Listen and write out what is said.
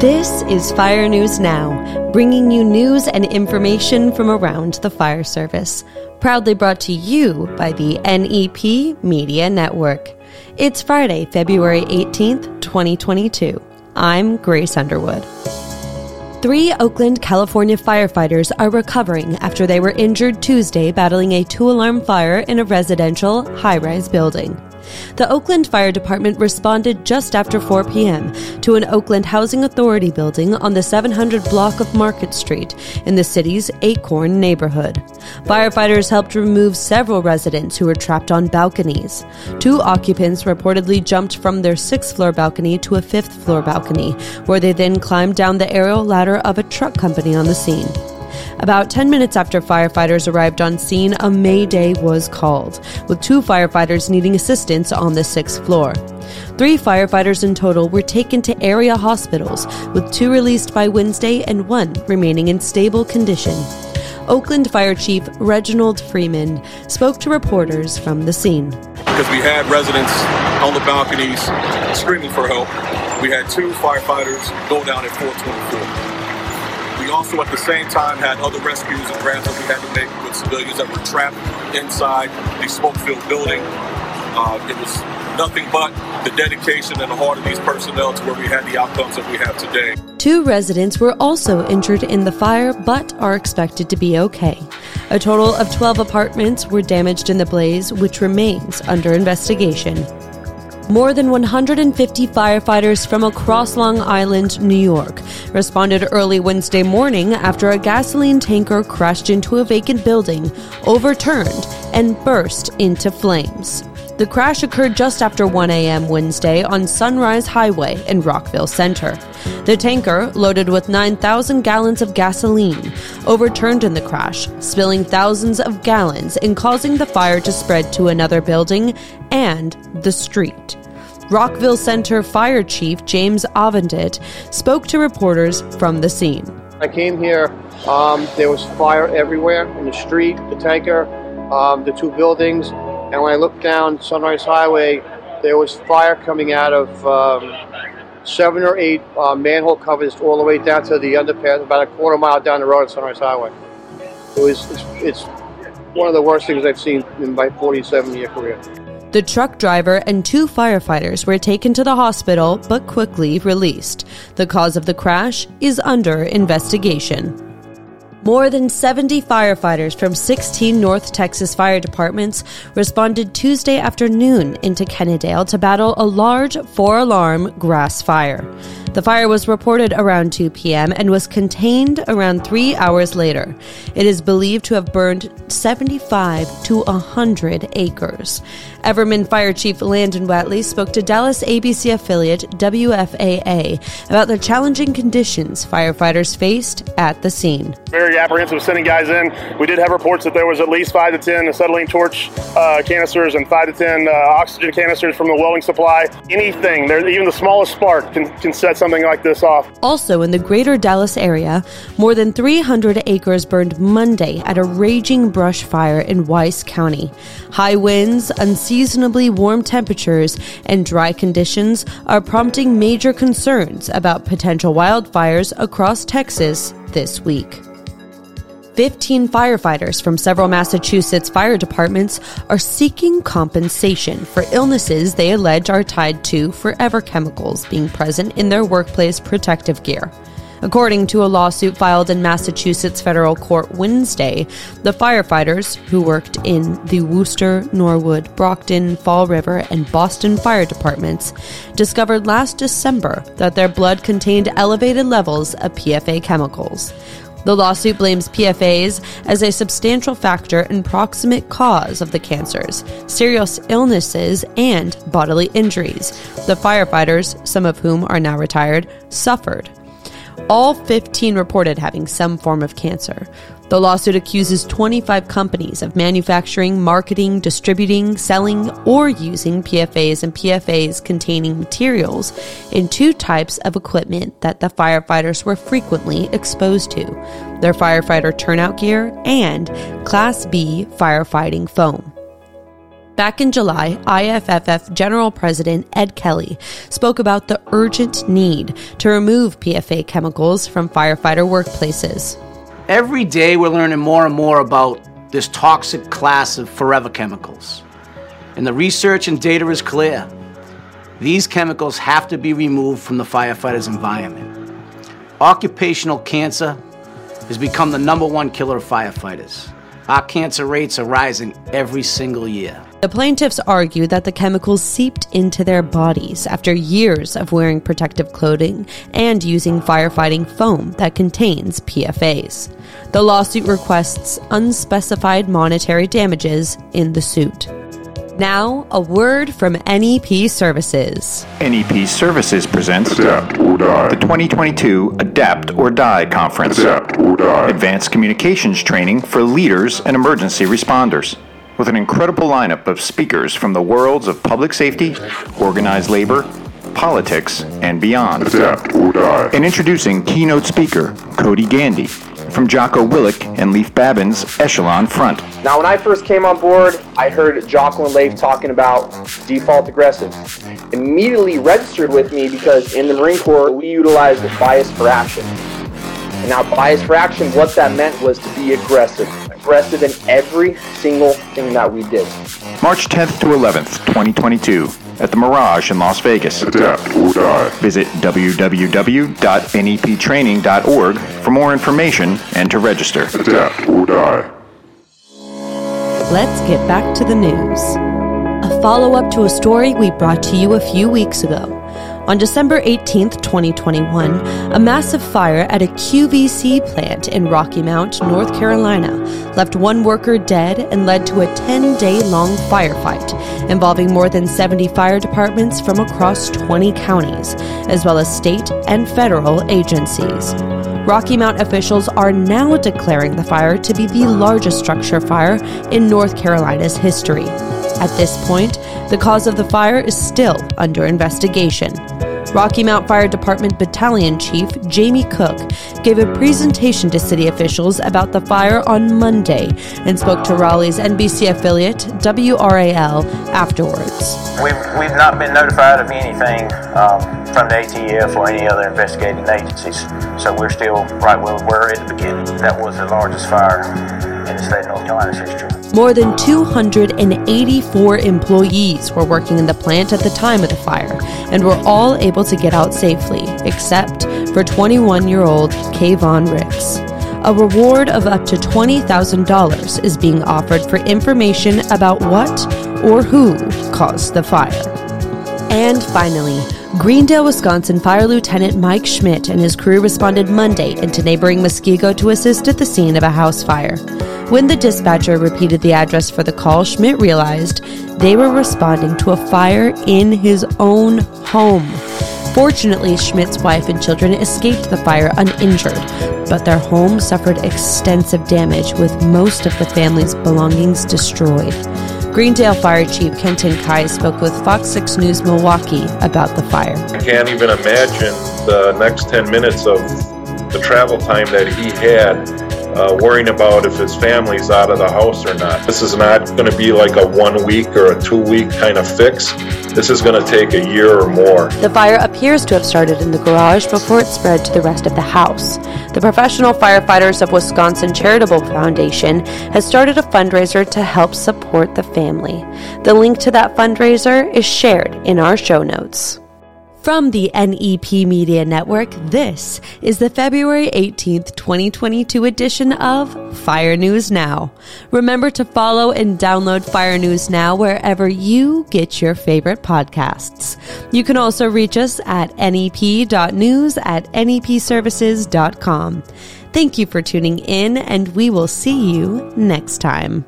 This is Fire News Now, bringing you news and information from around the fire service. Proudly brought to you by the NEP Media Network. It's Friday, February 18th, 2022. I'm Grace Underwood. Three Oakland, California firefighters are recovering after they were injured Tuesday battling a two alarm fire in a residential high rise building. The Oakland Fire Department responded just after 4 p.m. to an Oakland Housing Authority building on the 700 block of Market Street in the city's Acorn neighborhood. Firefighters helped remove several residents who were trapped on balconies. Two occupants reportedly jumped from their sixth floor balcony to a fifth floor balcony, where they then climbed down the aerial ladder of a truck company on the scene. About 10 minutes after firefighters arrived on scene, a mayday was called, with two firefighters needing assistance on the sixth floor. Three firefighters in total were taken to area hospitals, with two released by Wednesday and one remaining in stable condition. Oakland Fire Chief Reginald Freeman spoke to reporters from the scene. Because we had residents on the balconies screaming for help. We had two firefighters go down at 424. We also, at the same time, had other rescues and grabs that we had to make with civilians that were trapped inside the smoke-filled building. Uh, it was nothing but the dedication and the heart of these personnel to where we had the outcomes that we have today. Two residents were also injured in the fire but are expected to be okay. A total of 12 apartments were damaged in the blaze, which remains under investigation. More than 150 firefighters from across Long Island, New York, responded early Wednesday morning after a gasoline tanker crashed into a vacant building, overturned, and burst into flames. The crash occurred just after 1 a.m. Wednesday on Sunrise Highway in Rockville Centre. The tanker, loaded with 9,000 gallons of gasoline, overturned in the crash, spilling thousands of gallons and causing the fire to spread to another building and the street. Rockville Centre Fire Chief James Avendit spoke to reporters from the scene. I came here, um, there was fire everywhere in the street, the tanker, um, the two buildings, and when I looked down Sunrise Highway, there was fire coming out of um, seven or eight uh, manhole covers all the way down to the underpass, about a quarter mile down the road at Sunrise Highway. It was, it's, it's one of the worst things I've seen in my 47 year career. The truck driver and two firefighters were taken to the hospital but quickly released. The cause of the crash is under investigation. More than 70 firefighters from 16 North Texas fire departments responded Tuesday afternoon into Kennedale to battle a large four alarm grass fire. The fire was reported around 2 p.m. and was contained around three hours later. It is believed to have burned 75 to 100 acres. Everman Fire Chief Landon Watley spoke to Dallas ABC affiliate WFAA about the challenging conditions firefighters faced at the scene. Very apprehensive sending guys in. We did have reports that there was at least five to ten acetylene torch uh, canisters and five to ten uh, oxygen canisters from the welding supply. Anything, there, even the smallest spark can, can set something like this off. Also, in the greater Dallas area, more than 300 acres burned Monday at a raging brush fire in Wise County. High winds, unseasonably warm temperatures, and dry conditions are prompting major concerns about potential wildfires across Texas this week. 15 firefighters from several Massachusetts fire departments are seeking compensation for illnesses they allege are tied to forever chemicals being present in their workplace protective gear. According to a lawsuit filed in Massachusetts federal court Wednesday, the firefighters, who worked in the Worcester, Norwood, Brockton, Fall River, and Boston fire departments, discovered last December that their blood contained elevated levels of PFA chemicals. The lawsuit blames PFAs as a substantial factor and proximate cause of the cancers, serious illnesses, and bodily injuries. The firefighters, some of whom are now retired, suffered. All 15 reported having some form of cancer. The lawsuit accuses 25 companies of manufacturing, marketing, distributing, selling, or using PFAs and PFAs containing materials in two types of equipment that the firefighters were frequently exposed to their firefighter turnout gear and Class B firefighting foam. Back in July, IAFF General President Ed Kelly spoke about the urgent need to remove PFA chemicals from firefighter workplaces. Every day we're learning more and more about this toxic class of forever chemicals. And the research and data is clear. These chemicals have to be removed from the firefighter's environment. Occupational cancer has become the number one killer of firefighters. Our cancer rates are rising every single year. The plaintiffs argue that the chemicals seeped into their bodies after years of wearing protective clothing and using firefighting foam that contains PFAs. The lawsuit requests unspecified monetary damages in the suit. Now, a word from NEP Services. NEP Services presents Adapt or Die. the 2022 Adapt or Die Conference. Adapt or Die. Advanced communications training for leaders and emergency responders. With an incredible lineup of speakers from the worlds of public safety, organized labor, politics, and beyond. Adapt or Die. And introducing keynote speaker Cody Gandy from Jocko Willink and Leif Babin's Echelon Front. Now, when I first came on board, I heard Jocko and Leif talking about default aggressive. Immediately registered with me because in the Marine Corps, we utilized bias for action. And now, bias for action, what that meant was to be aggressive. Aggressive in every single thing that we did. March 10th to 11th, 2022, at the Mirage in Las Vegas. Adapt or Die. Visit www.neptraining.org for more information and to register. Adapt or Die. Let's get back to the news. A follow up to a story we brought to you a few weeks ago. On December 18th, 2021, a massive fire at a QVC plant in Rocky Mount, North Carolina, left one worker dead and led to a 10 day long firefight involving more than 70 fire departments from across 20 counties, as well as state and federal agencies. Rocky Mount officials are now declaring the fire to be the largest structure fire in North Carolina's history. At this point, the cause of the fire is still under investigation. Rocky Mount Fire Department Battalion Chief Jamie Cook gave a presentation to city officials about the fire on Monday and spoke to Raleigh's NBC affiliate WRAL afterwards. We've, we've not been notified of anything um, from the ATF or any other investigating agencies, so we're still right where we were at the beginning. That was the largest fire in the state of North Carolina's history. More than 284 employees were working in the plant at the time of the fire and were all able to get out safely, except for 21 year old Kayvon Ricks. A reward of up to $20,000 is being offered for information about what or who caused the fire. And finally, Greendale, Wisconsin Fire Lieutenant Mike Schmitt and his crew responded Monday into neighboring Muskego to assist at the scene of a house fire. When the dispatcher repeated the address for the call, Schmitt realized they were responding to a fire in his own home. Fortunately, Schmitt's wife and children escaped the fire uninjured, but their home suffered extensive damage with most of the family's belongings destroyed. Greendale Fire Chief Kenton Kai spoke with Fox 6 News Milwaukee about the fire. I can't even imagine the next 10 minutes of the travel time that he had uh, worrying about if his family's out of the house or not. This is not going to be like a one week or a two week kind of fix. This is going to take a year or more. The fire appears to have started in the garage before it spread to the rest of the house. The Professional Firefighters of Wisconsin Charitable Foundation has started a fundraiser to help support the family. The link to that fundraiser is shared in our show notes. From the NEP Media Network, this is the February 18th, 2022 edition of Fire News Now. Remember to follow and download Fire News Now wherever you get your favorite podcasts. You can also reach us at nep.news at nepservices.com. Thank you for tuning in, and we will see you next time.